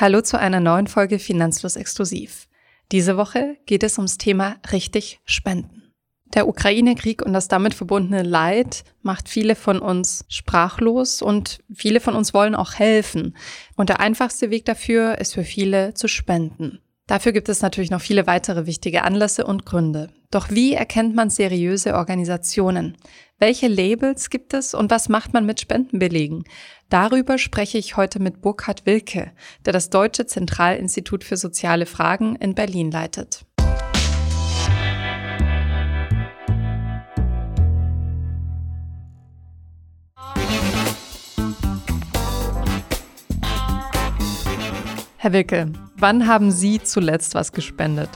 Hallo zu einer neuen Folge Finanzlos Exklusiv. Diese Woche geht es ums Thema richtig Spenden. Der Ukraine-Krieg und das damit verbundene Leid macht viele von uns sprachlos und viele von uns wollen auch helfen. Und der einfachste Weg dafür ist für viele zu spenden. Dafür gibt es natürlich noch viele weitere wichtige Anlässe und Gründe. Doch wie erkennt man seriöse Organisationen? Welche Labels gibt es und was macht man mit Spendenbelegen? Darüber spreche ich heute mit Burkhard Wilke, der das Deutsche Zentralinstitut für soziale Fragen in Berlin leitet. Herr Wilke, wann haben Sie zuletzt was gespendet?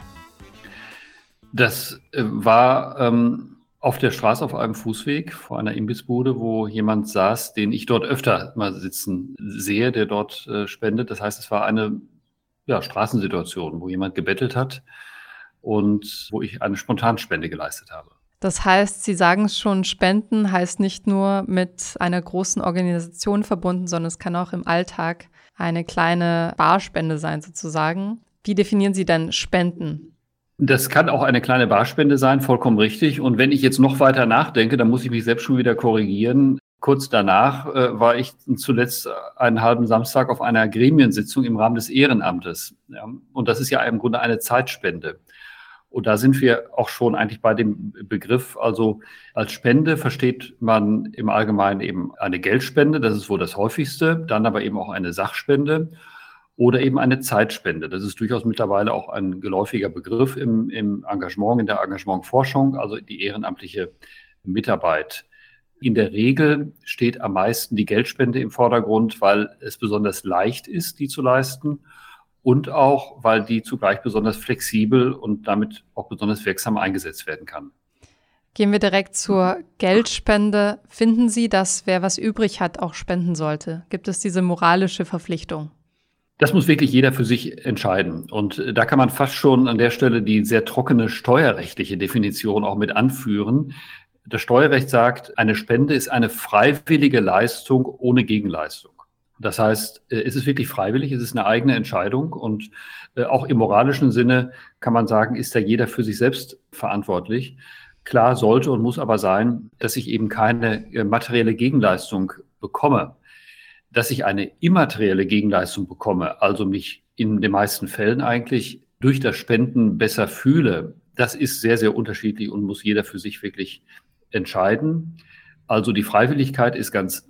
Das äh, war ähm, auf der Straße auf einem Fußweg vor einer Imbissbude, wo jemand saß, den ich dort öfter mal sitzen sehe, der dort äh, spendet. Das heißt, es war eine ja, Straßensituation, wo jemand gebettelt hat und wo ich eine Spontanspende geleistet habe. Das heißt, Sie sagen es schon, Spenden heißt nicht nur mit einer großen Organisation verbunden, sondern es kann auch im Alltag eine kleine Barspende sein sozusagen. Wie definieren Sie denn Spenden? Das kann auch eine kleine Barspende sein, vollkommen richtig. Und wenn ich jetzt noch weiter nachdenke, dann muss ich mich selbst schon wieder korrigieren. Kurz danach äh, war ich zuletzt einen halben Samstag auf einer Gremiensitzung im Rahmen des Ehrenamtes. Ja. Und das ist ja im Grunde eine Zeitspende. Und da sind wir auch schon eigentlich bei dem Begriff. Also als Spende versteht man im Allgemeinen eben eine Geldspende, das ist wohl das häufigste, dann aber eben auch eine Sachspende oder eben eine Zeitspende. Das ist durchaus mittlerweile auch ein geläufiger Begriff im, im Engagement, in der Engagementforschung, also die ehrenamtliche Mitarbeit. In der Regel steht am meisten die Geldspende im Vordergrund, weil es besonders leicht ist, die zu leisten und auch, weil die zugleich besonders flexibel und damit auch besonders wirksam eingesetzt werden kann. Gehen wir direkt zur Geldspende. Finden Sie, dass wer was übrig hat, auch spenden sollte? Gibt es diese moralische Verpflichtung? Das muss wirklich jeder für sich entscheiden. Und da kann man fast schon an der Stelle die sehr trockene steuerrechtliche Definition auch mit anführen. Das Steuerrecht sagt, eine Spende ist eine freiwillige Leistung ohne Gegenleistung. Das heißt, äh, es ist wirklich freiwillig, es ist eine eigene Entscheidung und äh, auch im moralischen Sinne kann man sagen, ist da jeder für sich selbst verantwortlich. Klar sollte und muss aber sein, dass ich eben keine äh, materielle Gegenleistung bekomme. Dass ich eine immaterielle Gegenleistung bekomme, also mich in den meisten Fällen eigentlich durch das Spenden besser fühle, das ist sehr, sehr unterschiedlich und muss jeder für sich wirklich entscheiden. Also die Freiwilligkeit ist ganz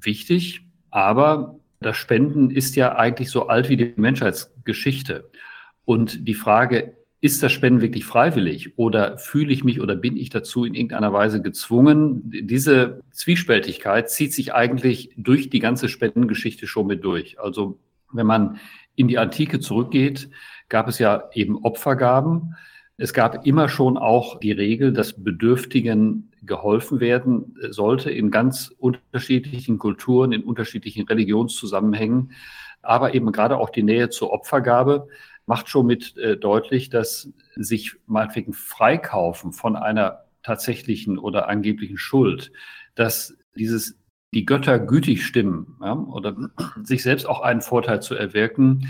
wichtig. Aber das Spenden ist ja eigentlich so alt wie die Menschheitsgeschichte. Und die Frage, ist das Spenden wirklich freiwillig oder fühle ich mich oder bin ich dazu in irgendeiner Weise gezwungen? Diese Zwiespältigkeit zieht sich eigentlich durch die ganze Spendengeschichte schon mit durch. Also wenn man in die Antike zurückgeht, gab es ja eben Opfergaben. Es gab immer schon auch die Regel, dass Bedürftigen geholfen werden sollte in ganz unterschiedlichen Kulturen, in unterschiedlichen Religionszusammenhängen. Aber eben gerade auch die Nähe zur Opfergabe macht schon mit äh, deutlich, dass sich meinetwegen freikaufen von einer tatsächlichen oder angeblichen Schuld, dass dieses die Götter gütig stimmen ja, oder sich selbst auch einen Vorteil zu erwirken,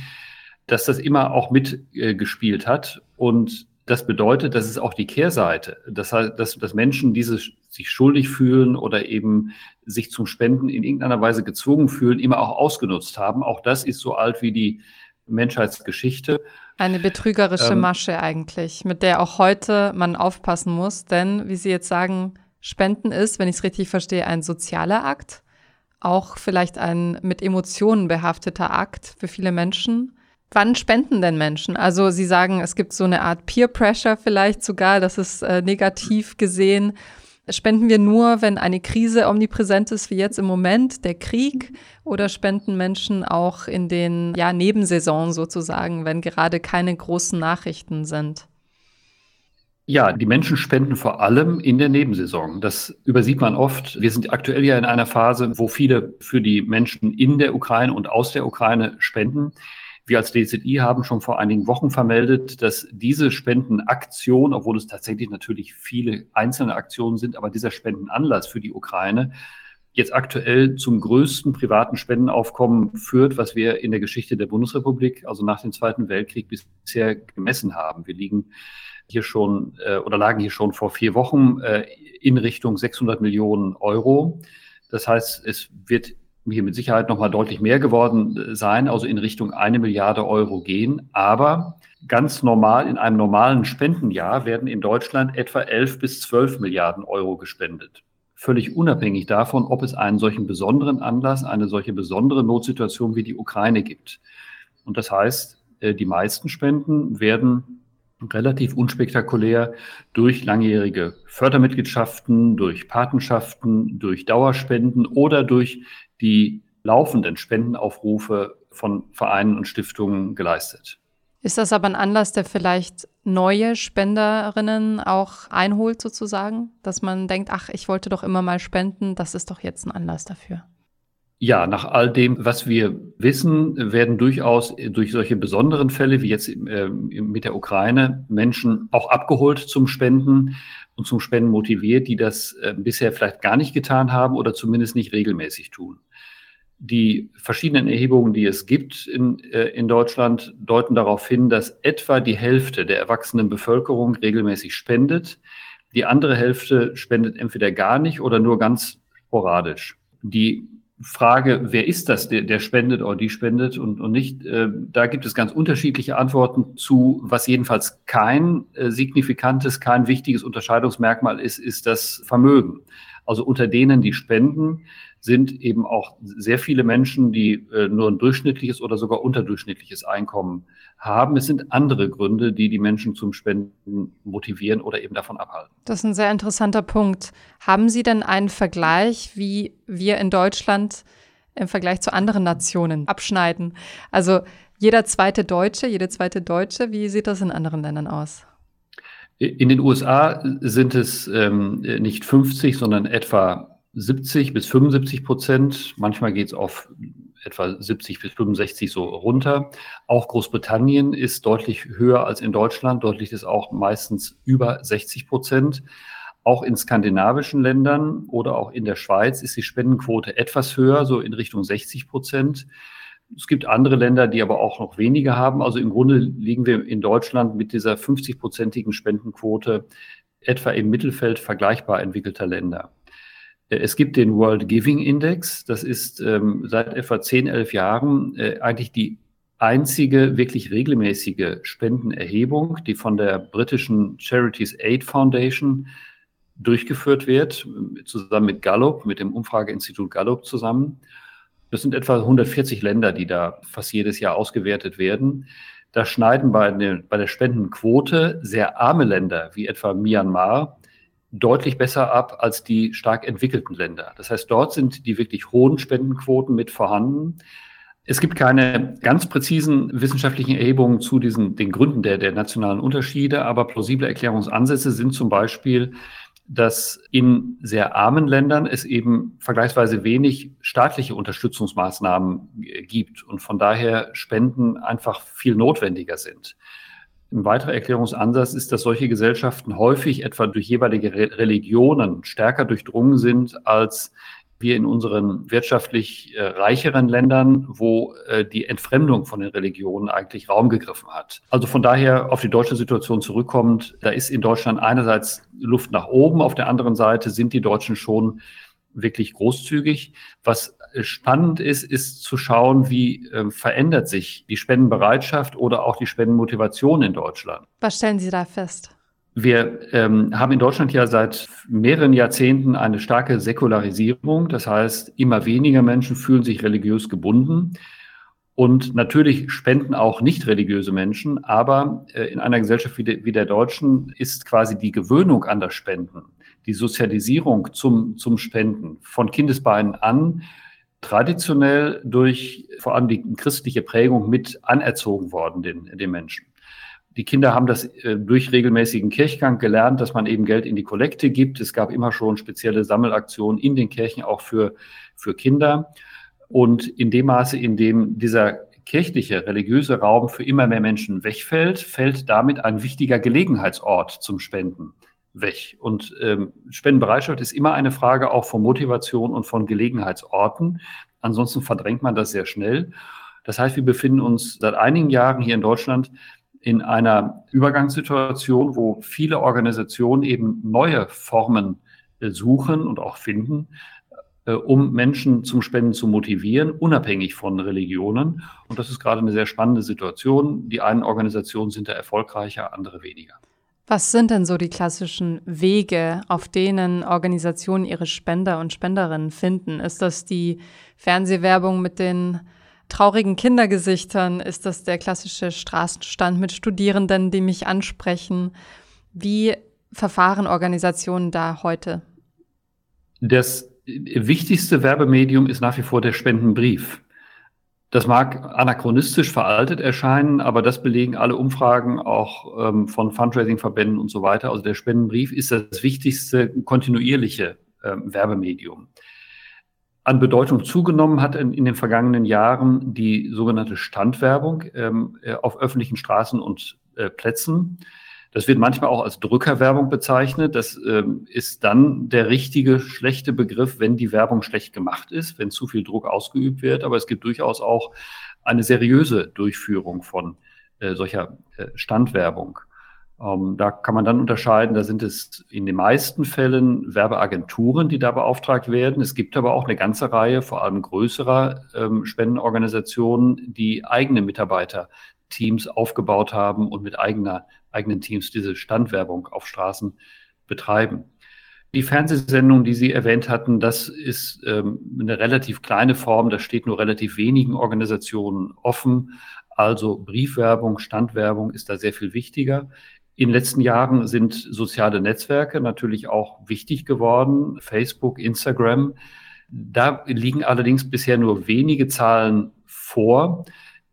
dass das immer auch mitgespielt äh, hat und das bedeutet, das ist auch die Kehrseite. Das heißt, dass, dass Menschen diese sich schuldig fühlen oder eben sich zum Spenden in irgendeiner Weise gezwungen fühlen, immer auch ausgenutzt haben. Auch das ist so alt wie die Menschheitsgeschichte. Eine betrügerische ähm, Masche eigentlich, mit der auch heute man aufpassen muss. Denn, wie Sie jetzt sagen, Spenden ist, wenn ich es richtig verstehe, ein sozialer Akt. Auch vielleicht ein mit Emotionen behafteter Akt für viele Menschen. Wann spenden denn Menschen? Also Sie sagen, es gibt so eine Art Peer Pressure vielleicht sogar, das ist äh, negativ gesehen. Spenden wir nur, wenn eine Krise omnipräsent ist, wie jetzt im Moment, der Krieg? Oder spenden Menschen auch in den ja, Nebensaisons sozusagen, wenn gerade keine großen Nachrichten sind? Ja, die Menschen spenden vor allem in der Nebensaison. Das übersieht man oft. Wir sind aktuell ja in einer Phase, wo viele für die Menschen in der Ukraine und aus der Ukraine spenden. Wir als DZI haben schon vor einigen Wochen vermeldet, dass diese Spendenaktion, obwohl es tatsächlich natürlich viele einzelne Aktionen sind, aber dieser Spendenanlass für die Ukraine jetzt aktuell zum größten privaten Spendenaufkommen führt, was wir in der Geschichte der Bundesrepublik, also nach dem Zweiten Weltkrieg bisher gemessen haben. Wir liegen hier schon äh, oder lagen hier schon vor vier Wochen äh, in Richtung 600 Millionen Euro. Das heißt, es wird hier mit Sicherheit noch mal deutlich mehr geworden äh, sein, also in Richtung eine Milliarde Euro gehen. Aber ganz normal in einem normalen Spendenjahr werden in Deutschland etwa 11 bis 12 Milliarden Euro gespendet. Völlig unabhängig davon, ob es einen solchen besonderen Anlass, eine solche besondere Notsituation wie die Ukraine gibt. Und das heißt, äh, die meisten Spenden werden relativ unspektakulär durch langjährige Fördermitgliedschaften, durch Patenschaften, durch Dauerspenden oder durch die laufenden Spendenaufrufe von Vereinen und Stiftungen geleistet. Ist das aber ein Anlass, der vielleicht neue Spenderinnen auch einholt sozusagen, dass man denkt, ach, ich wollte doch immer mal spenden, das ist doch jetzt ein Anlass dafür? Ja, nach all dem, was wir wissen, werden durchaus durch solche besonderen Fälle wie jetzt äh, mit der Ukraine Menschen auch abgeholt zum Spenden und zum Spenden motiviert, die das äh, bisher vielleicht gar nicht getan haben oder zumindest nicht regelmäßig tun. Die verschiedenen Erhebungen, die es gibt in, äh, in Deutschland, deuten darauf hin, dass etwa die Hälfte der erwachsenen Bevölkerung regelmäßig spendet. Die andere Hälfte spendet entweder gar nicht oder nur ganz sporadisch. Die Frage, wer ist das, der, der spendet oder die spendet und, und nicht, äh, da gibt es ganz unterschiedliche Antworten zu, was jedenfalls kein äh, signifikantes, kein wichtiges Unterscheidungsmerkmal ist, ist das Vermögen. Also unter denen, die spenden, sind eben auch sehr viele Menschen, die äh, nur ein durchschnittliches oder sogar unterdurchschnittliches Einkommen haben. Es sind andere Gründe, die die Menschen zum Spenden motivieren oder eben davon abhalten. Das ist ein sehr interessanter Punkt. Haben Sie denn einen Vergleich, wie wir in Deutschland im Vergleich zu anderen Nationen abschneiden? Also jeder zweite Deutsche, jede zweite Deutsche, wie sieht das in anderen Ländern aus? In den USA sind es ähm, nicht 50, sondern etwa 70 bis 75 Prozent. Manchmal geht es auf etwa 70 bis 65 so runter. Auch Großbritannien ist deutlich höher als in Deutschland. Deutlich ist auch meistens über 60 Prozent. Auch in skandinavischen Ländern oder auch in der Schweiz ist die Spendenquote etwas höher, so in Richtung 60 Prozent. Es gibt andere Länder, die aber auch noch weniger haben. Also im Grunde liegen wir in Deutschland mit dieser 50-prozentigen Spendenquote etwa im Mittelfeld vergleichbar entwickelter Länder. Äh, es gibt den World Giving Index. Das ist ähm, seit etwa 10, 11 Jahren äh, eigentlich die einzige wirklich regelmäßige Spendenerhebung, die von der britischen Charities Aid Foundation durchgeführt wird, zusammen mit Gallup, mit dem Umfrageinstitut Gallup zusammen. Das sind etwa 140 Länder, die da fast jedes Jahr ausgewertet werden. Da schneiden bei, der, bei der Spendenquote sehr arme Länder wie etwa Myanmar deutlich besser ab als die stark entwickelten Länder. Das heißt, dort sind die wirklich hohen Spendenquoten mit vorhanden. Es gibt keine ganz präzisen wissenschaftlichen Erhebungen zu diesen, den Gründen der, der nationalen Unterschiede, aber plausible Erklärungsansätze sind zum Beispiel, dass in sehr armen Ländern es eben vergleichsweise wenig staatliche Unterstützungsmaßnahmen gibt und von daher Spenden einfach viel notwendiger sind. Ein weiterer Erklärungsansatz ist, dass solche Gesellschaften häufig etwa durch jeweilige Religionen stärker durchdrungen sind als wir in unseren wirtschaftlich äh, reicheren Ländern, wo äh, die Entfremdung von den Religionen eigentlich Raum gegriffen hat. Also von daher auf die deutsche Situation zurückkommend, da ist in Deutschland einerseits Luft nach oben, auf der anderen Seite sind die Deutschen schon wirklich großzügig. Was spannend ist, ist zu schauen, wie äh, verändert sich die Spendenbereitschaft oder auch die Spendenmotivation in Deutschland. Was stellen Sie da fest? Wir ähm, haben in Deutschland ja seit mehreren Jahrzehnten eine starke Säkularisierung. Das heißt, immer weniger Menschen fühlen sich religiös gebunden. Und natürlich spenden auch nicht religiöse Menschen, aber äh, in einer Gesellschaft wie, de, wie der deutschen ist quasi die Gewöhnung an das Spenden, die Sozialisierung zum, zum Spenden von Kindesbeinen an traditionell durch vor allem die christliche Prägung mit anerzogen worden, den, den Menschen. Die Kinder haben das äh, durch regelmäßigen Kirchgang gelernt, dass man eben Geld in die Kollekte gibt. Es gab immer schon spezielle Sammelaktionen in den Kirchen auch für, für Kinder. Und in dem Maße, in dem dieser kirchliche, religiöse Raum für immer mehr Menschen wegfällt, fällt damit ein wichtiger Gelegenheitsort zum Spenden weg. Und ähm, Spendenbereitschaft ist immer eine Frage auch von Motivation und von Gelegenheitsorten. Ansonsten verdrängt man das sehr schnell. Das heißt, wir befinden uns seit einigen Jahren hier in Deutschland in einer Übergangssituation, wo viele Organisationen eben neue Formen äh, suchen und auch finden, äh, um Menschen zum Spenden zu motivieren, unabhängig von Religionen. Und das ist gerade eine sehr spannende Situation. Die einen Organisationen sind da erfolgreicher, andere weniger. Was sind denn so die klassischen Wege, auf denen Organisationen ihre Spender und Spenderinnen finden? Ist das die Fernsehwerbung mit den traurigen Kindergesichtern? Ist das der klassische Straßenstand mit Studierenden, die mich ansprechen? Wie verfahren Organisationen da heute? Das wichtigste Werbemedium ist nach wie vor der Spendenbrief. Das mag anachronistisch veraltet erscheinen, aber das belegen alle Umfragen auch ähm, von Fundraising-Verbänden und so weiter. Also der Spendenbrief ist das wichtigste kontinuierliche ähm, Werbemedium. An Bedeutung zugenommen hat in, in, den vergangenen Jahren die sogenannte Standwerbung ähm, äh, auf öffentlichen Straßen und äh, Plätzen. Das wird manchmal auch als Drückerwerbung bezeichnet. Das ähm, ist dann der richtige, schlechte Begriff, wenn die Werbung schlecht gemacht ist, wenn zu viel Druck ausgeübt wird. Aber es gibt durchaus auch eine seriöse Durchführung von äh, solcher äh, Standwerbung. Ähm, da kann man dann unterscheiden, da sind es in den meisten Fällen Werbeagenturen, die da beauftragt werden. Es gibt aber auch eine ganze Reihe, vor allem größerer ähm, Spendenorganisationen, die eigene Mitarbeiterteams aufgebaut haben und mit eigener eigenen Teams diese Standwerbung auf Straßen betreiben. Die Fernsehsendung, die Sie erwähnt hatten, das ist ähm, eine relativ kleine Form. Das steht nur relativ wenigen Organisationen offen. Also Briefwerbung, Standwerbung ist da sehr viel wichtiger. In den letzten Jahren sind soziale Netzwerke natürlich auch wichtig geworden. Facebook, Instagram. Da liegen allerdings bisher nur wenige Zahlen vor,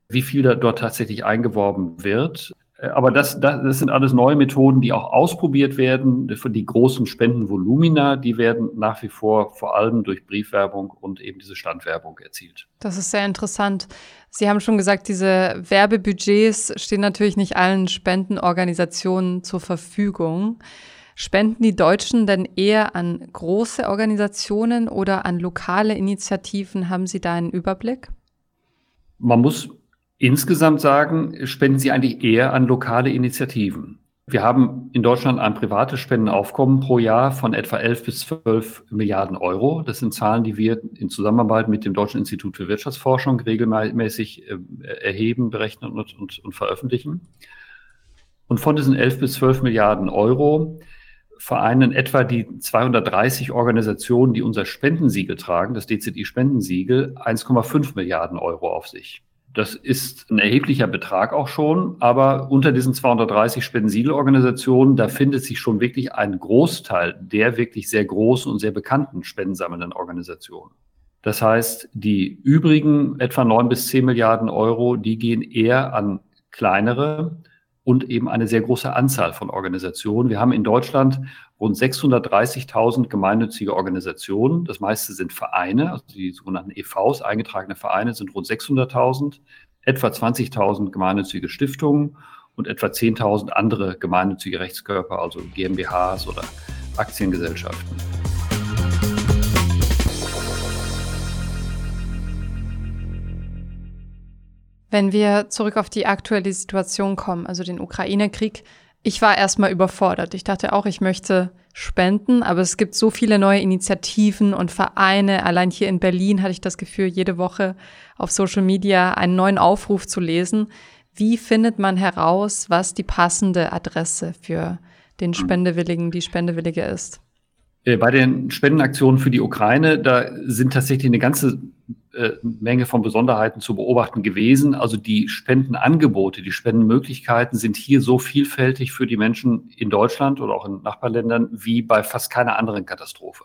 wie viel da dort tatsächlich eingeworben wird. Äh, aber das, das, das sind alles neue Methoden, die auch ausprobiert werden. Die großen Spendenvolumina, die werden nach wie vor vor allem durch Briefwerbung und eben diese Standwerbung erzielt. Das ist sehr interessant. Sie haben schon gesagt, diese Werbebudgets stehen natürlich nicht allen Spendenorganisationen zur Verfügung. Spenden die Deutschen denn eher an große Organisationen oder an lokale Initiativen? Haben Sie da einen Überblick? Man muss Insgesamt sagen, spenden sie eigentlich eher an lokale Initiativen. Wir haben in Deutschland ein privates Spendenaufkommen pro Jahr von etwa 11 bis 12 Milliarden Euro. Das sind Zahlen, die wir in Zusammenarbeit mit dem Deutschen Institut für Wirtschaftsforschung regelmäßig äh, erheben, berechnen und, und, und veröffentlichen. Und von diesen 11 bis 12 Milliarden Euro vereinen etwa die 230 Organisationen, die unser Spendensiegel tragen, das DZI-Spendensiegel, 1,5 Milliarden Euro auf sich. Das ist ein erheblicher Betrag auch schon, aber unter diesen 230 Spendensiegelorganisationen, da findet sich schon wirklich ein Großteil der wirklich sehr großen und sehr bekannten spendensammelnden Organisationen. Das heißt, die übrigen etwa neun bis zehn Milliarden Euro, die gehen eher an kleinere und eben eine sehr große Anzahl von Organisationen. Wir haben in Deutschland rund 630.000 gemeinnützige Organisationen. Das meiste sind Vereine, also die sogenannten EVs, eingetragene Vereine sind rund 600.000, etwa 20.000 gemeinnützige Stiftungen und etwa 10.000 andere gemeinnützige Rechtskörper, also GmbHs oder Aktiengesellschaften. Wenn wir zurück auf die aktuelle Situation kommen, also den Ukraine-Krieg, ich war erstmal überfordert. Ich dachte auch, ich möchte spenden, aber es gibt so viele neue Initiativen und Vereine. Allein hier in Berlin hatte ich das Gefühl, jede Woche auf Social Media einen neuen Aufruf zu lesen. Wie findet man heraus, was die passende Adresse für den Spendewilligen, die Spendewillige ist? Äh, bei den Spendenaktionen für die Ukraine, da sind tatsächlich eine ganze äh, Menge von Besonderheiten zu beobachten gewesen. Also die Spendenangebote, die Spendenmöglichkeiten sind hier so vielfältig für die Menschen in Deutschland oder auch in Nachbarländern wie bei fast keiner anderen Katastrophe.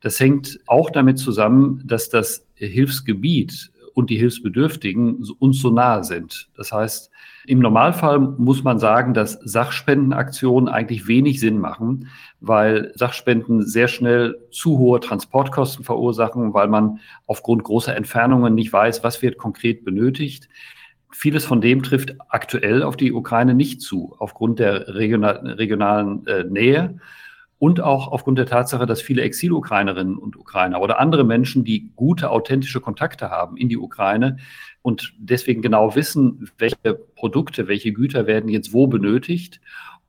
Das hängt auch damit zusammen, dass das Hilfsgebiet und die Hilfsbedürftigen uns so nahe sind. Das heißt, im Normalfall muss man sagen, dass Sachspendenaktionen eigentlich wenig Sinn machen, weil Sachspenden sehr schnell zu hohe Transportkosten verursachen, weil man aufgrund großer Entfernungen nicht weiß, was wird konkret benötigt. Vieles von dem trifft aktuell auf die Ukraine nicht zu, aufgrund der regional, regionalen äh, Nähe und auch aufgrund der Tatsache, dass viele Exil-Ukrainerinnen und Ukrainer oder andere Menschen, die gute, authentische Kontakte haben in die Ukraine und deswegen genau wissen, welche Produkte, welche Güter werden jetzt wo benötigt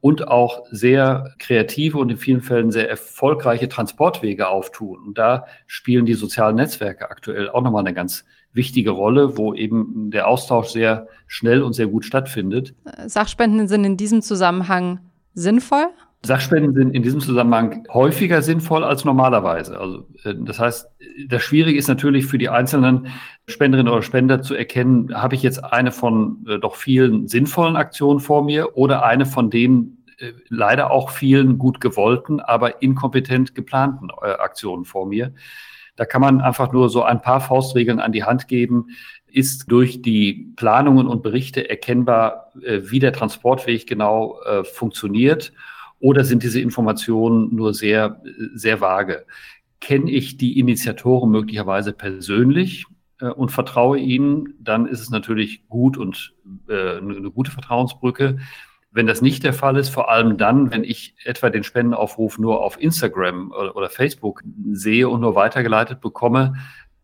und auch sehr kreative und in vielen Fällen sehr erfolgreiche Transportwege auftun. Und da spielen die sozialen Netzwerke aktuell auch nochmal eine ganz wichtige Rolle, wo eben der Austausch sehr schnell und sehr gut stattfindet. Sachspenden sind in diesem Zusammenhang sinnvoll? Sachspenden sind in diesem Zusammenhang häufiger sinnvoll als normalerweise. Also äh, das heißt, das Schwierige ist natürlich für die einzelnen Spenderinnen oder Spender zu erkennen, habe ich jetzt eine von äh, doch vielen sinnvollen Aktionen vor mir oder eine von denen äh, leider auch vielen gut gewollten, aber inkompetent geplanten äh, Aktionen vor mir. Da kann man einfach nur so ein paar Faustregeln an die Hand geben. Ist durch die Planungen und Berichte erkennbar, äh, wie der Transportweg genau äh, funktioniert? Oder sind diese Informationen nur sehr, sehr vage? Kenne ich die Initiatoren möglicherweise persönlich äh, und vertraue ihnen, dann ist es natürlich gut und äh, eine gute Vertrauensbrücke. Wenn das nicht der Fall ist, vor allem dann, wenn ich etwa den Spendenaufruf nur auf Instagram oder, oder Facebook sehe und nur weitergeleitet bekomme,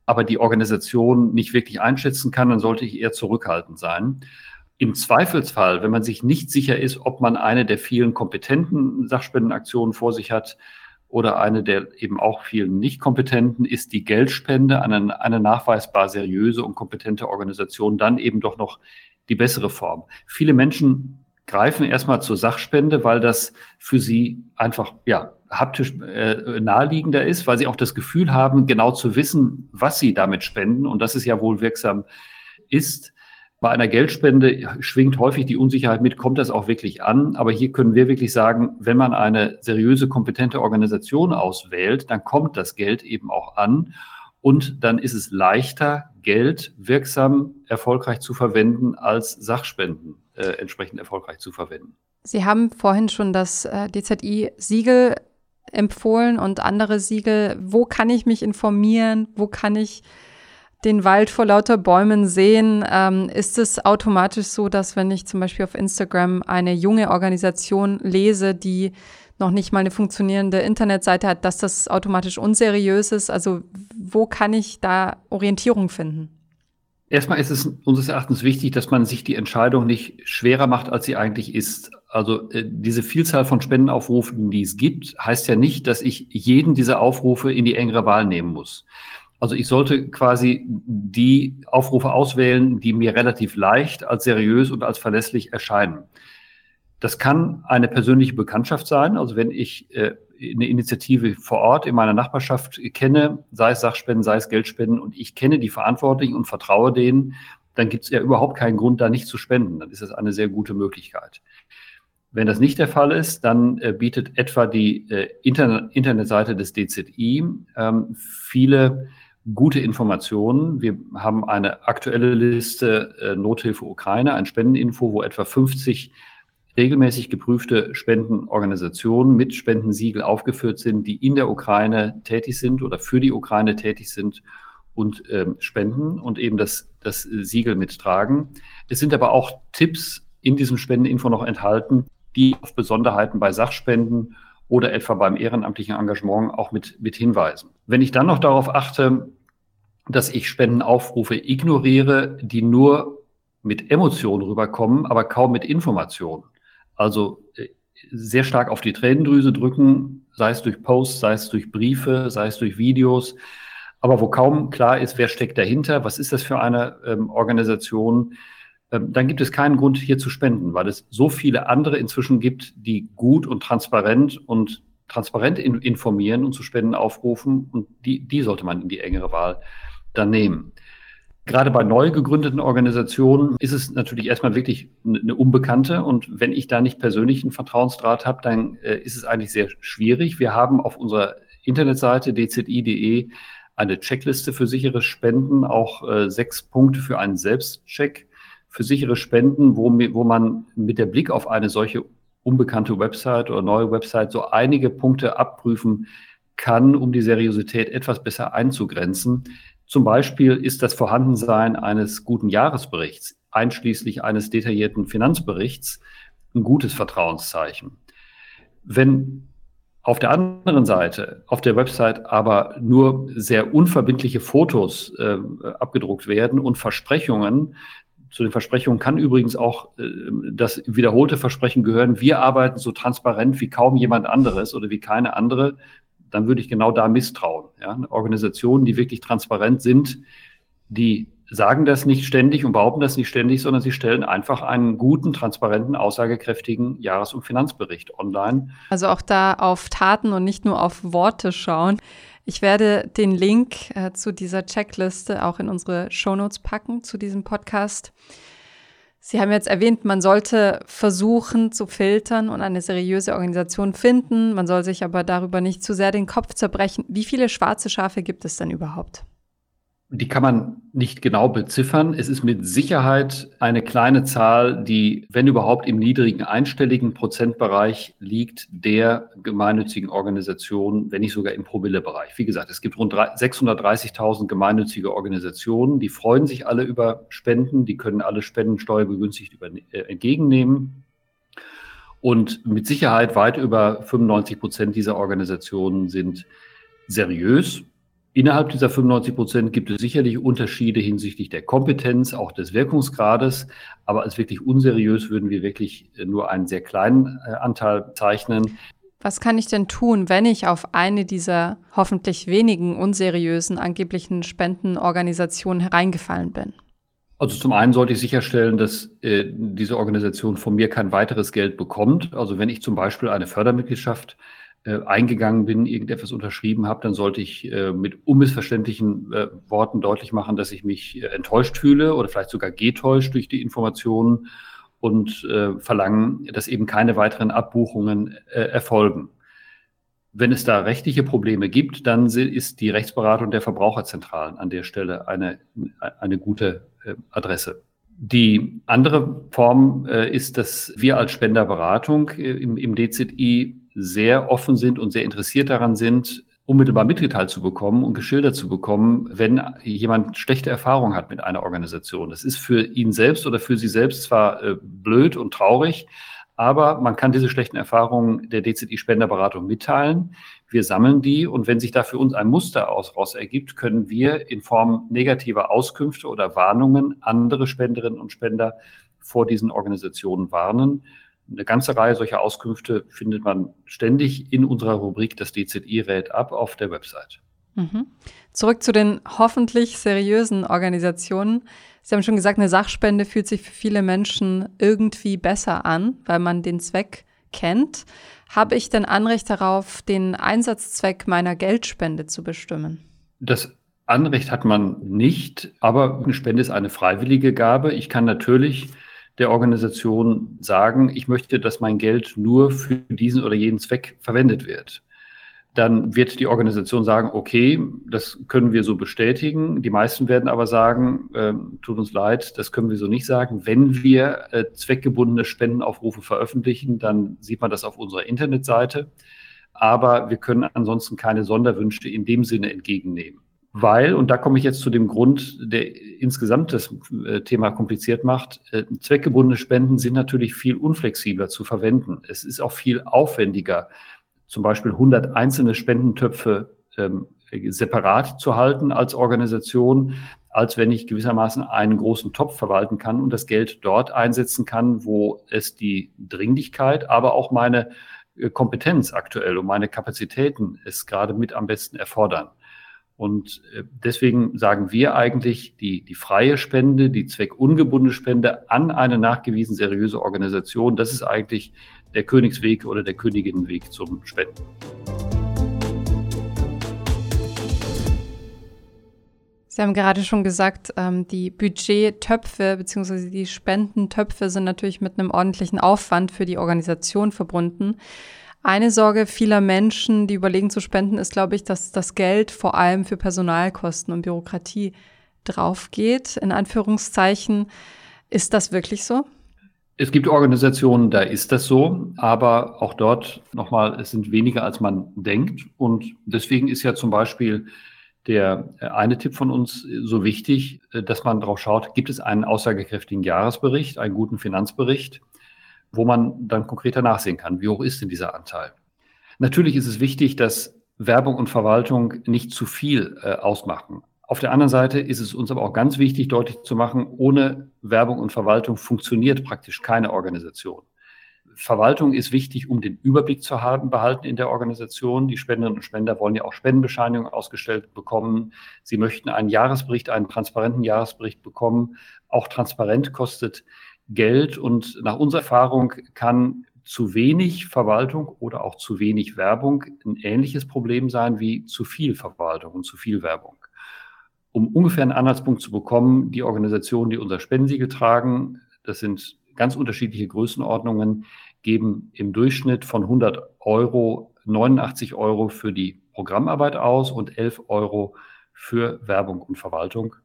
aber die Organisation nicht wirklich einschätzen kann, dann sollte ich eher zurückhaltend sein. Im Zweifelsfall, wenn man sich nicht sicher ist, ob man eine der vielen kompetenten Sachspendenaktionen vor sich hat oder eine der eben auch vielen nicht kompetenten, ist die Geldspende an eine, eine nachweisbar seriöse und kompetente Organisation dann eben doch noch die bessere Form. Viele Menschen greifen erstmal zur Sachspende, weil das für sie einfach ja haptisch äh, naheliegender ist, weil sie auch das Gefühl haben, genau zu wissen, was sie damit spenden und dass es ja wohl wirksam ist. Bei einer Geldspende schwingt häufig die Unsicherheit mit, kommt das auch wirklich an? Aber hier können wir wirklich sagen, wenn man eine seriöse, kompetente Organisation auswählt, dann kommt das Geld eben auch an. Und dann ist es leichter, Geld wirksam erfolgreich zu verwenden, als Sachspenden äh, entsprechend erfolgreich zu verwenden. Sie haben vorhin schon das äh, DZI-Siegel empfohlen und andere Siegel. Wo kann ich mich informieren? Wo kann ich den Wald vor lauter Bäumen sehen, ähm, ist es automatisch so, dass wenn ich zum Beispiel auf Instagram eine junge Organisation lese, die noch nicht mal eine funktionierende Internetseite hat, dass das automatisch unseriös ist? Also wo kann ich da Orientierung finden? Erstmal ist es unseres Erachtens wichtig, dass man sich die Entscheidung nicht schwerer macht, als sie eigentlich ist. Also äh, diese Vielzahl von Spendenaufrufen, die es gibt, heißt ja nicht, dass ich jeden dieser Aufrufe in die engere Wahl nehmen muss. Also ich sollte quasi die Aufrufe auswählen, die mir relativ leicht als seriös und als verlässlich erscheinen. Das kann eine persönliche Bekanntschaft sein. Also wenn ich äh, eine Initiative vor Ort in meiner Nachbarschaft kenne, sei es Sachspenden, sei es Geldspenden, und ich kenne die Verantwortlichen und vertraue denen, dann gibt es ja überhaupt keinen Grund, da nicht zu spenden. Dann ist das eine sehr gute Möglichkeit. Wenn das nicht der Fall ist, dann äh, bietet etwa die äh, Internet Internetseite des DZI ähm, viele gute Informationen. Wir haben eine aktuelle Liste äh, Nothilfe Ukraine, ein Spendeninfo, wo etwa 50 regelmäßig geprüfte Spendenorganisationen mit Spendensiegel aufgeführt sind, die in der Ukraine tätig sind oder für die Ukraine tätig sind und ähm, spenden und eben das, das Siegel mittragen. Es sind aber auch Tipps in diesem Spendeninfo noch enthalten, die auf Besonderheiten bei Sachspenden oder etwa beim ehrenamtlichen Engagement auch mit, mit hinweisen. Wenn ich dann noch darauf achte, dass ich Spendenaufrufe ignoriere, die nur mit Emotionen rüberkommen, aber kaum mit Informationen. Also äh, sehr stark auf die Tränendrüse drücken, sei es durch Posts, sei es durch Briefe, sei es durch Videos, aber wo kaum klar ist, wer steckt dahinter, was ist das für eine ähm, Organisation, ähm, dann gibt es keinen Grund, hier zu spenden, weil es so viele andere inzwischen gibt, die gut und transparent und transparent in, informieren und zu Spenden aufrufen und die, die sollte man in die engere Wahl dann nehmen. Gerade bei neu gegründeten Organisationen ist es natürlich erstmal wirklich eine Unbekannte. Und wenn ich da nicht persönlich einen Vertrauensdraht habe, dann äh, ist es eigentlich sehr schwierig. Wir haben auf unserer Internetseite dzi.de eine Checkliste für sichere Spenden, auch äh, sechs Punkte für einen Selbstcheck für sichere Spenden, wo, wo man mit der Blick auf eine solche unbekannte Website oder neue Website so einige Punkte abprüfen kann, um die Seriosität etwas besser einzugrenzen. Zum Beispiel ist das Vorhandensein eines guten Jahresberichts einschließlich eines detaillierten Finanzberichts ein gutes Vertrauenszeichen. Wenn auf der anderen Seite, auf der Website aber nur sehr unverbindliche Fotos äh, abgedruckt werden und Versprechungen, zu den Versprechungen kann übrigens auch äh, das wiederholte Versprechen gehören, wir arbeiten so transparent wie kaum jemand anderes oder wie keine andere, dann würde ich genau da misstrauen. Ja? Organisationen, die wirklich transparent sind, die sagen das nicht ständig und behaupten das nicht ständig, sondern sie stellen einfach einen guten, transparenten, aussagekräftigen Jahres- und Finanzbericht online. Also auch da auf Taten und nicht nur auf Worte schauen. Ich werde den Link äh, zu dieser Checkliste auch in unsere Shownotes packen zu diesem Podcast. Sie haben jetzt erwähnt, man sollte versuchen zu filtern und eine seriöse Organisation finden. Man soll sich aber darüber nicht zu sehr den Kopf zerbrechen. Wie viele schwarze Schafe gibt es denn überhaupt? Die kann man nicht genau beziffern. Es ist mit Sicherheit eine kleine Zahl, die, wenn überhaupt, im niedrigen einstelligen Prozentbereich liegt der gemeinnützigen Organisationen, wenn nicht sogar im Promillebereich. Wie gesagt, es gibt rund 630.000 gemeinnützige Organisationen, die freuen sich alle über Spenden, die können alle Spenden steuerbegünstigt über, äh, entgegennehmen. Und mit Sicherheit weit über 95 Prozent dieser Organisationen sind seriös Innerhalb dieser 95 Prozent gibt es sicherlich Unterschiede hinsichtlich der Kompetenz, auch des Wirkungsgrades. Aber als wirklich unseriös würden wir wirklich nur einen sehr kleinen äh, Anteil zeichnen. Was kann ich denn tun, wenn ich auf eine dieser hoffentlich wenigen unseriösen angeblichen Spendenorganisationen hereingefallen bin? Also zum einen sollte ich sicherstellen, dass äh, diese Organisation von mir kein weiteres Geld bekommt. Also wenn ich zum Beispiel eine Fördermitgliedschaft äh, eingegangen bin, irgendetwas unterschrieben habe, dann sollte ich äh, mit unmissverständlichen äh, Worten deutlich machen, dass ich mich äh, enttäuscht fühle oder vielleicht sogar getäuscht durch die Informationen und äh, verlangen, dass eben keine weiteren Abbuchungen äh, erfolgen. Wenn es da rechtliche Probleme gibt, dann ist die Rechtsberatung der Verbraucherzentralen an der Stelle eine, eine gute Adresse. Die andere Form ist, dass wir als Spenderberatung im, im DZI sehr offen sind und sehr interessiert daran sind, unmittelbar mitgeteilt zu bekommen und geschildert zu bekommen, wenn jemand schlechte Erfahrungen hat mit einer Organisation. Das ist für ihn selbst oder für sie selbst zwar äh, blöd und traurig, aber man kann diese schlechten Erfahrungen der DZI-Spenderberatung mitteilen. Wir sammeln die und wenn sich da für uns ein Muster aus, ergibt, können wir in Form negativer Auskünfte oder Warnungen andere Spenderinnen und Spender vor diesen Organisationen warnen eine ganze Reihe solcher Auskünfte findet man ständig in unserer Rubrik Das DZI rät ab auf der Website. Mhm. Zurück zu den hoffentlich seriösen Organisationen. Sie haben schon gesagt, eine Sachspende fühlt sich für viele Menschen irgendwie besser an, weil man den Zweck kennt. Habe ich denn Anrecht darauf, den Einsatzzweck meiner Geldspende zu bestimmen? Das Anrecht hat man nicht, aber eine Spende ist eine freiwillige Gabe. Ich kann natürlich der Organisation sagen, ich möchte, dass mein Geld nur für diesen oder jeden Zweck verwendet wird. Dann wird die Organisation sagen, okay, das können wir so bestätigen. Die meisten werden aber sagen, äh, tut uns leid, das können wir so nicht sagen. Wenn wir äh, zweckgebundene Spendenaufrufe veröffentlichen, dann sieht man das auf unserer Internetseite. Aber wir können ansonsten keine Sonderwünsche in dem Sinne entgegennehmen weil, und da komme ich jetzt zu dem Grund, der insgesamt das äh, Thema kompliziert macht, äh, zweckgebundene Spenden sind natürlich viel unflexibler zu verwenden. Es ist auch viel aufwendiger, zum Beispiel 100 einzelne Spendentöpfe ähm, separat zu halten als Organisation, als wenn ich gewissermaßen einen großen Topf verwalten kann und das Geld dort einsetzen kann, wo es die Dringlichkeit, aber auch meine äh, Kompetenz aktuell und meine Kapazitäten es gerade mit am besten erfordern. Und äh, deswegen sagen wir eigentlich, die, die freie Spende, die zweckungebundene Spende an eine nachgewiesen seriöse Organisation, das ist eigentlich der Königsweg oder der Königinnenweg zum Spenden. Sie haben gerade schon gesagt, ähm, die Budgettöpfe bzw. die Spendentöpfe sind natürlich mit einem ordentlichen Aufwand für die Organisation verbunden. Eine Sorge vieler Menschen, die überlegen zu spenden, ist, glaube ich, dass das Geld vor allem für Personalkosten und Bürokratie draufgeht, in Anführungszeichen. Ist das wirklich so? Es gibt Organisationen, da ist das so, aber auch dort nochmal, es sind weniger, als man denkt. Und deswegen ist ja zum Beispiel der äh, eine Tipp von uns so wichtig, äh, dass man darauf schaut, gibt es einen aussagekräftigen Jahresbericht, einen guten Finanzbericht, wo man dann konkreter nachsehen kann, wie hoch ist denn dieser Anteil. Natürlich ist es wichtig, dass Werbung und Verwaltung nicht zu viel äh, ausmachen. Auf der anderen Seite ist es uns aber auch ganz wichtig, deutlich zu machen, ohne Werbung und Verwaltung funktioniert praktisch keine Organisation. Verwaltung ist wichtig, um den Überblick zu haben, behalten in der Organisation. Die Spenderinnen und Spender wollen ja auch Spendenbescheinigungen ausgestellt bekommen. Sie möchten einen Jahresbericht, einen transparenten Jahresbericht bekommen. Auch transparent kostet Geld und nach unserer Erfahrung kann zu wenig Verwaltung oder auch zu wenig Werbung ein ähnliches Problem sein wie zu viel Verwaltung und zu viel Werbung. Um ungefähr einen Anhaltspunkt zu bekommen, die Organisationen, die unser Spendensiegel tragen, das sind ganz unterschiedliche Größenordnungen, geben im Durchschnitt von 100 Euro 89 Euro für die Programmarbeit aus und 11 Euro für Werbung und Verwaltung.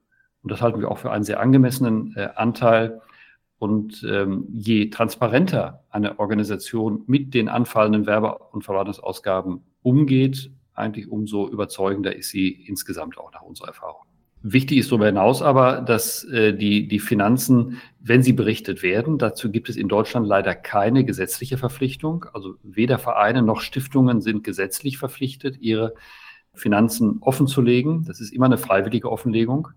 Und das halten wir auch für einen sehr angemessenen äh, Anteil. Und ähm, je transparenter eine Organisation mit den anfallenden Werbe- und Verwaltungsausgaben umgeht, eigentlich umso überzeugender ist sie insgesamt auch nach unserer Erfahrung. Wichtig ist darüber hinaus aber, dass äh, die, die Finanzen, wenn sie berichtet werden, dazu gibt es in Deutschland leider keine gesetzliche Verpflichtung. Also weder Vereine noch Stiftungen sind gesetzlich verpflichtet, ihre Finanzen offenzulegen. Das ist immer eine freiwillige Offenlegung.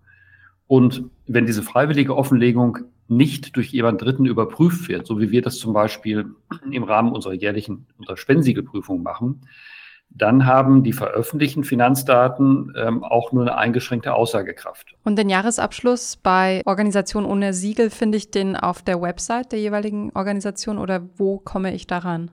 Und wenn diese freiwillige Offenlegung nicht durch jemand Dritten überprüft wird, so wie wir das zum Beispiel im Rahmen unserer jährlichen unserer Spensiegelprüfung machen, dann haben die veröffentlichten Finanzdaten ähm, auch nur eine eingeschränkte Aussagekraft. Und den Jahresabschluss bei Organisation ohne Siegel finde ich den auf der Website der jeweiligen Organisation oder wo komme ich daran?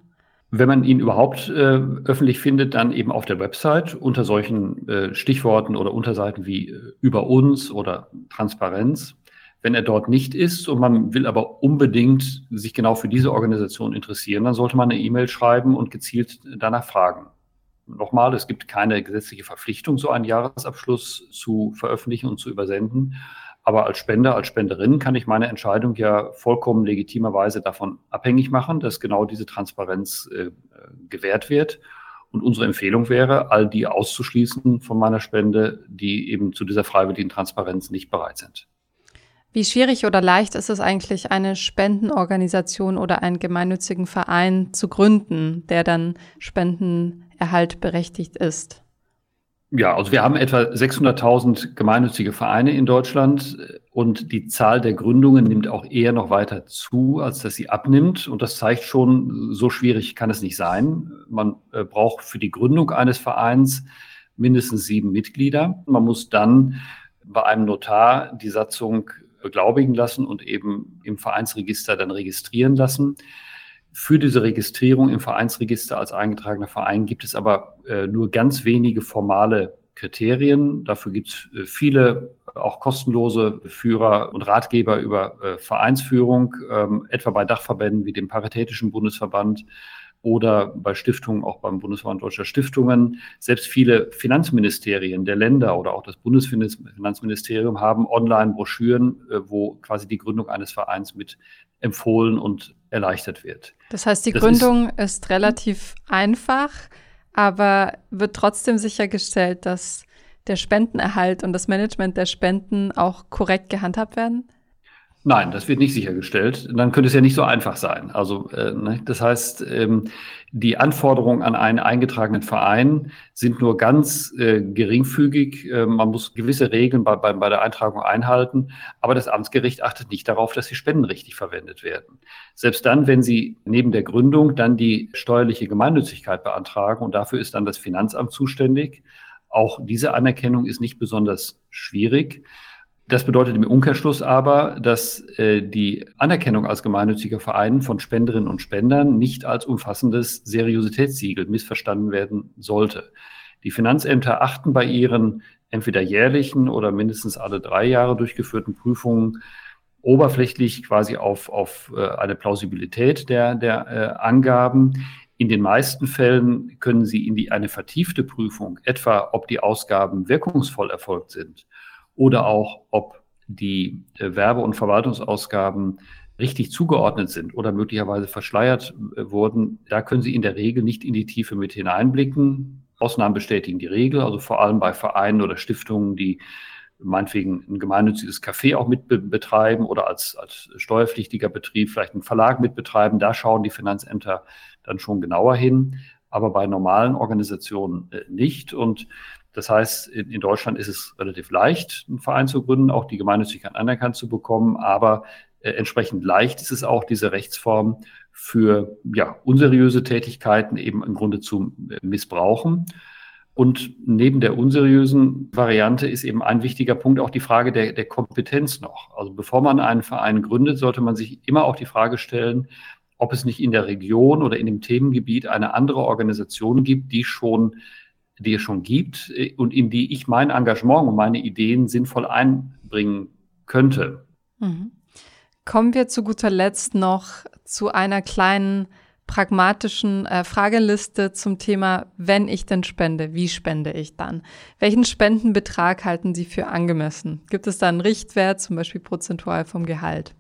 Wenn man ihn überhaupt äh, öffentlich findet, dann eben auf der Website unter solchen äh, Stichworten oder Unterseiten wie äh, über uns oder Transparenz. Wenn er dort nicht ist und man will aber unbedingt sich genau für diese Organisation interessieren, dann sollte man eine E-Mail schreiben und gezielt danach fragen. Nochmal, es gibt keine gesetzliche Verpflichtung, so einen Jahresabschluss zu veröffentlichen und zu übersenden. Aber als Spender, als Spenderin kann ich meine Entscheidung ja vollkommen legitimerweise davon abhängig machen, dass genau diese Transparenz äh, gewährt wird. Und unsere Empfehlung wäre, all die auszuschließen von meiner Spende, die eben zu dieser freiwilligen Transparenz nicht bereit sind. Wie schwierig oder leicht ist es eigentlich, eine Spendenorganisation oder einen gemeinnützigen Verein zu gründen, der dann Spenden Erhalt berechtigt ist? Ja, also wir haben etwa 600.000 gemeinnützige Vereine in Deutschland und die Zahl der Gründungen nimmt auch eher noch weiter zu, als dass sie abnimmt. Und das zeigt schon, so schwierig kann es nicht sein. Man äh, braucht für die Gründung eines Vereins mindestens sieben Mitglieder. Man muss dann bei einem Notar die Satzung beglaubigen lassen und eben im Vereinsregister dann registrieren lassen. Für diese Registrierung im Vereinsregister als eingetragener Verein gibt es aber äh, nur ganz wenige formale Kriterien. Dafür gibt es äh, viele auch kostenlose Führer und Ratgeber über äh, Vereinsführung, ähm, etwa bei Dachverbänden wie dem Paritätischen Bundesverband oder bei Stiftungen, auch beim Bundesverband Deutscher Stiftungen. Selbst viele Finanzministerien der Länder oder auch das Bundesfinanzministerium haben Online-Broschüren, äh, wo quasi die Gründung eines Vereins mit empfohlen und erleichtert wird. Das heißt, die das Gründung ist, ist relativ einfach, aber wird trotzdem sichergestellt, dass der Spendenerhalt und das Management der Spenden auch korrekt gehandhabt werden? Nein, das wird nicht sichergestellt. Dann könnte es ja nicht so einfach sein. Also äh, ne, das heißt, ähm, die Anforderungen an einen eingetragenen Verein sind nur ganz äh, geringfügig. Äh, man muss gewisse Regeln bei, bei, bei der Eintragung einhalten, aber das Amtsgericht achtet nicht darauf, dass die Spenden richtig verwendet werden. Selbst dann, wenn Sie neben der Gründung dann die steuerliche Gemeinnützigkeit beantragen und dafür ist dann das Finanzamt zuständig. Auch diese Anerkennung ist nicht besonders schwierig. Das bedeutet im Umkehrschluss aber, dass äh, die Anerkennung als gemeinnütziger Verein von Spenderinnen und Spendern nicht als umfassendes Seriositätssiegel missverstanden werden sollte. Die Finanzämter achten bei ihren entweder jährlichen oder mindestens alle drei Jahre durchgeführten Prüfungen oberflächlich quasi auf, auf äh, eine Plausibilität der, der äh, Angaben. In den meisten Fällen können Sie in die, eine vertiefte Prüfung, etwa ob die Ausgaben wirkungsvoll erfolgt sind, oder auch, ob die äh, Werbe- und Verwaltungsausgaben richtig zugeordnet sind oder möglicherweise verschleiert äh, wurden, da können Sie in der Regel nicht in die Tiefe mit hineinblicken. Ausnahmen bestätigen die Regel, also vor allem bei Vereinen oder Stiftungen, die meinetwegen ein gemeinnütziges Café auch mit betreiben oder als, als steuerpflichtiger Betrieb vielleicht einen Verlag mit betreiben. Da schauen die Finanzämter dann schon genauer hin, aber bei normalen Organisationen äh, nicht. Und das heißt, in, in, Deutschland ist es relativ leicht, einen Verein zu gründen, auch die Gemeinnützigkeit anerkannt zu bekommen, aber äh, entsprechend leicht ist es auch, diese Rechtsform für ja, unseriöse Tätigkeiten eben im Grunde zu äh, missbrauchen. Und neben der unseriösen Variante ist eben ein wichtiger Punkt auch die Frage der, der Kompetenz noch. Also bevor man einen Verein gründet, sollte man sich immer auch die Frage stellen, ob es nicht in der Region oder in dem Themengebiet eine andere Organisation gibt, die schon, die es schon gibt äh, und in die ich mein Engagement und meine Ideen sinnvoll einbringen könnte. Mhm. Kommen wir zu guter Letzt noch zu einer kleinen pragmatischen äh, Frageliste zum Thema, wenn ich denn spende, wie spende ich dann? Welchen Spendenbetrag halten Sie für angemessen? Gibt es da einen Richtwert, zum Beispiel prozentual vom Gehalt?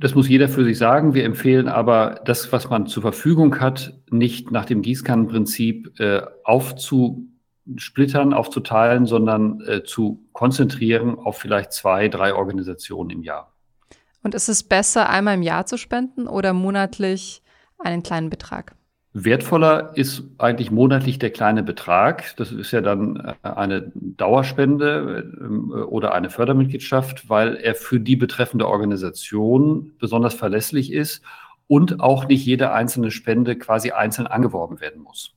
Das muss jeder für sich sagen. Wir empfehlen aber, das, was man zur Verfügung hat, nicht nach dem Gießkannenprinzip äh, aufzusplittern, aufzuteilen, sondern äh, zu konzentrieren auf vielleicht zwei, drei Organisationen im Jahr. Und ist es besser, einmal im Jahr zu spenden oder monatlich einen kleinen Betrag? Wertvoller ist eigentlich monatlich der kleine Betrag. Das ist ja dann äh, eine Dauerspende ähm, oder eine Fördermitgliedschaft, weil er für die betreffende Organisation besonders verlässlich ist und auch nicht jede einzelne Spende quasi einzeln angeworben werden muss.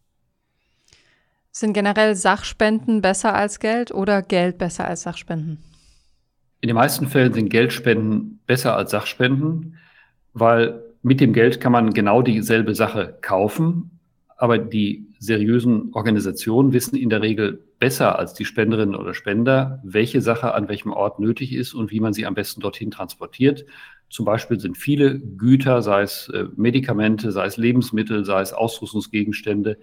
Sind generell Sachspenden besser als Geld oder Geld besser als Sachspenden? In den meisten Fällen sind Geldspenden besser als Sachspenden, weil mit dem Geld kann man genau dieselbe Sache kaufen, aber die seriösen Organisationen wissen in der Regel besser als die Spenderinnen oder Spender, welche Sache an welchem Ort nötig ist und wie man sie am besten dorthin transportiert. Zum Beispiel sind viele Güter, sei es äh, Medikamente, sei es Lebensmittel, sei es Ausrüstungsgegenstände,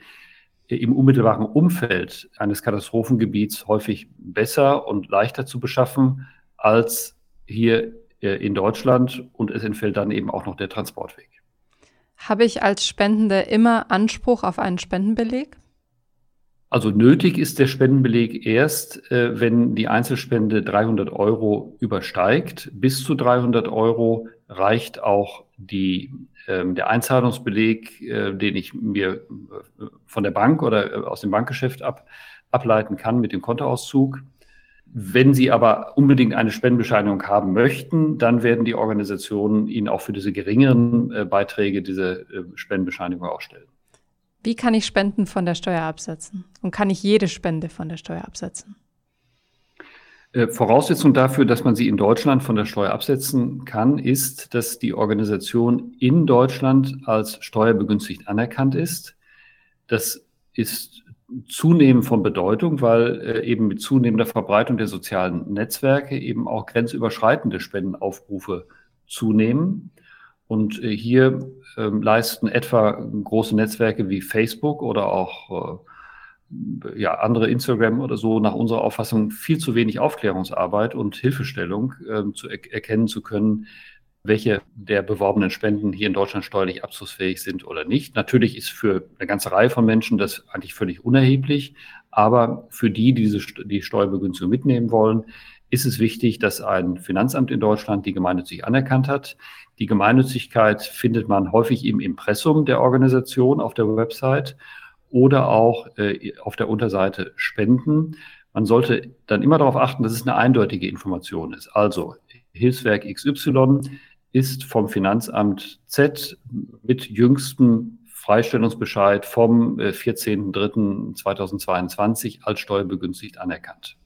äh, im unmittelbaren Umfeld eines Katastrophengebiets häufig besser und leichter zu beschaffen als hier in Deutschland und es entfällt dann eben auch noch der Transportweg. Habe ich als Spendende immer Anspruch auf einen Spendenbeleg? Also nötig ist der Spendenbeleg erst, äh, wenn die Einzelspende 300 Euro übersteigt. Bis zu 300 Euro reicht auch die, äh, der Einzahlungsbeleg, äh, den ich mir äh, von der Bank oder äh, aus dem Bankgeschäft ab, ableiten kann mit dem Kontoauszug. Wenn Sie aber unbedingt eine Spendenbescheinigung haben möchten, dann werden die Organisationen Ihnen auch für diese geringeren äh, Beiträge diese äh, Spendenbescheinigung ausstellen. Wie kann ich Spenden von der Steuer absetzen? Und kann ich jede Spende von der Steuer absetzen? Äh, Voraussetzung dafür, dass man sie in Deutschland von der Steuer absetzen kann, ist, dass die Organisation in Deutschland als steuerbegünstigt anerkannt ist. Das ist zunehmend von Bedeutung, weil äh, eben mit zunehmender Verbreitung der sozialen Netzwerke eben auch grenzüberschreitende Spendenaufrufe zunehmen. Und äh, hier äh, leisten etwa große Netzwerke wie Facebook oder auch äh, ja, andere Instagram oder so nach unserer Auffassung viel zu wenig Aufklärungsarbeit und Hilfestellung ähm, zu er erkennen zu können, welche der beworbenen Spenden hier in Deutschland steuerlich abzugsfähig sind oder nicht. Natürlich ist für eine ganze Reihe von Menschen das eigentlich völlig unerheblich, aber für die, die diese, die Steuerbegünstigung mitnehmen wollen, ist es wichtig, dass ein Finanzamt in Deutschland die gemeinnützig anerkannt hat. Die Gemeinnützigkeit findet man häufig im Impressum der Organisation auf der Website oder auch äh, auf der Unterseite Spenden. Man sollte dann immer darauf achten, dass es eine eindeutige Information ist. Also Hilfswerk XY ist vom Finanzamt Z mit jüngstem Freistellungsbescheid vom 14.03.2022 äh, als steuerbegünstigt anerkannt.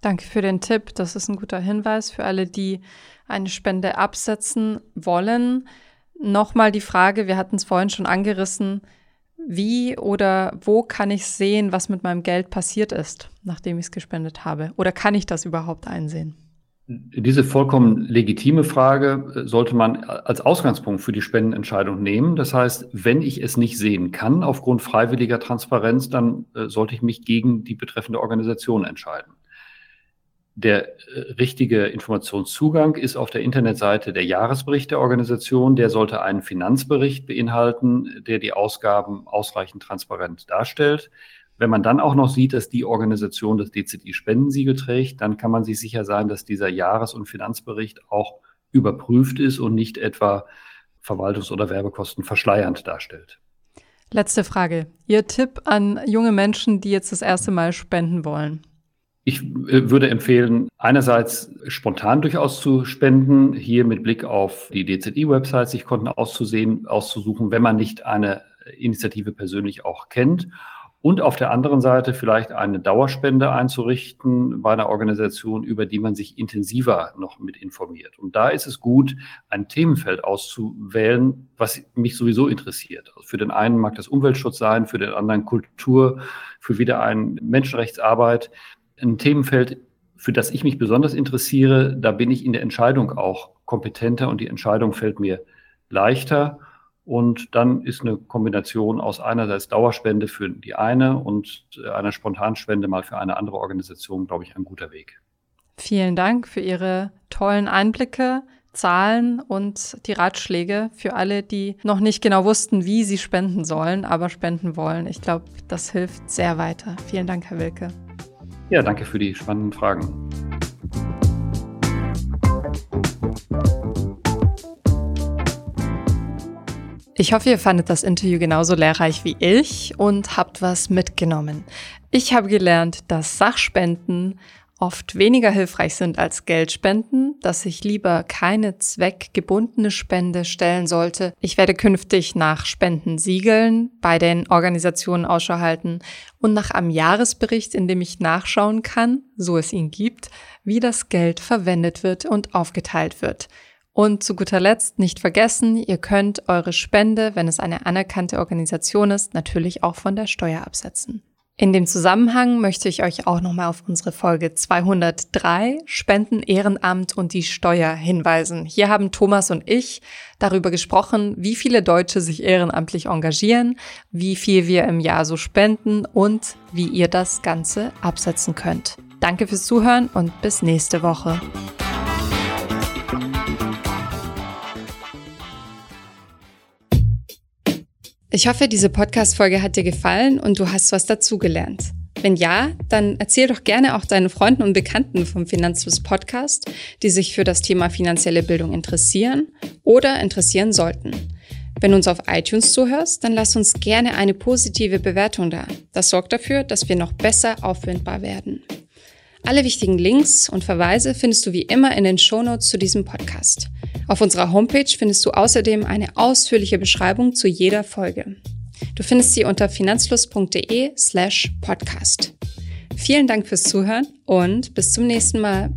Danke für den Tipp. Das ist ein guter Hinweis für alle, die eine Spende absetzen wollen. Nochmal die Frage, wir hatten es vorhin schon angerissen, wie oder wo kann ich sehen, was mit meinem Geld passiert ist, nachdem ich es gespendet habe? Oder kann ich das überhaupt einsehen? Diese vollkommen legitime Frage äh, sollte man als Ausgangspunkt für die Spendenentscheidung nehmen. Das heißt, wenn ich es nicht sehen kann aufgrund freiwilliger Transparenz, dann äh, sollte ich mich gegen die betreffende Organisation entscheiden. Der äh, richtige Informationszugang ist auf der Internetseite der Jahresbericht der Organisation. Der sollte einen Finanzbericht beinhalten, der die Ausgaben ausreichend transparent darstellt. Wenn man dann auch noch sieht, dass die Organisation das DZI-Spendensiegel trägt, dann kann man sich sicher sein, dass dieser Jahres- und Finanzbericht auch überprüft ist und nicht etwa Verwaltungs- oder Werbekosten verschleiernd darstellt. Letzte Frage. Ihr Tipp an junge Menschen, die jetzt das erste Mal spenden wollen? Ich äh, würde empfehlen, einerseits spontan durchaus zu spenden, hier mit Blick auf die DZI-Website sich Konten auszusehen, auszusuchen, wenn man nicht eine Initiative persönlich auch kennt und auf der anderen Seite vielleicht eine Dauerspende einzurichten bei einer Organisation, über die man sich intensiver noch mit informiert. Und da ist es gut, ein Themenfeld auszuwählen, was mich sowieso interessiert. Also für den einen mag das Umweltschutz sein, für den anderen Kultur, für wieder einen Menschenrechtsarbeit. Ein Themenfeld, für das ich mich besonders interessiere, da bin ich in der Entscheidung auch kompetenter und die Entscheidung fällt mir leichter. Und dann ist eine Kombination aus einerseits Dauerspende für die eine und einer Spontanspende mal für eine andere Organisation, glaube ich, ein guter Weg. Vielen Dank für Ihre tollen Einblicke, Zahlen und die Ratschläge für alle, die noch nicht genau wussten, wie sie spenden sollen, aber spenden wollen. Ich glaube, das hilft sehr weiter. Vielen Dank, Herr Wilke. Ja, danke für die spannenden Fragen. Ich hoffe, ihr fandet das Interview genauso lehrreich wie ich und habt was mitgenommen. Ich habe gelernt, dass Sachspenden oft weniger hilfreich sind als Geldspenden, dass ich lieber keine zweckgebundene Spende stellen sollte. Ich werde künftig nach Spendensiegeln bei den Organisationen Ausschau halten und nach einem Jahresbericht, in dem ich nachschauen kann, so es ihn gibt, wie das Geld verwendet wird und aufgeteilt wird. Und zu guter Letzt nicht vergessen, ihr könnt eure Spende, wenn es eine anerkannte Organisation ist, natürlich auch von der Steuer absetzen. In dem Zusammenhang möchte ich euch auch nochmal auf unsere Folge 203 Spenden, Ehrenamt und die Steuer hinweisen. Hier haben Thomas und ich darüber gesprochen, wie viele Deutsche sich ehrenamtlich engagieren, wie viel wir im Jahr so spenden und wie ihr das Ganze absetzen könnt. Danke fürs Zuhören und bis nächste Woche. Ich hoffe, diese Podcast-Folge hat dir gefallen und du hast was dazugelernt. Wenn ja, dann erzähl doch gerne auch deinen Freunden und Bekannten vom Finanzfluss Podcast, die sich für das Thema finanzielle Bildung interessieren oder interessieren sollten. Wenn du uns auf iTunes zuhörst, dann lass uns gerne eine positive Bewertung da. Das sorgt dafür, dass wir noch besser auffindbar werden. Alle wichtigen Links und Verweise findest du wie immer in den Shownotes zu diesem Podcast. Auf unserer Homepage findest du außerdem eine ausführliche Beschreibung zu jeder Folge. Du findest sie unter finanzfluss.de slash podcast. Vielen Dank fürs Zuhören und bis zum nächsten Mal.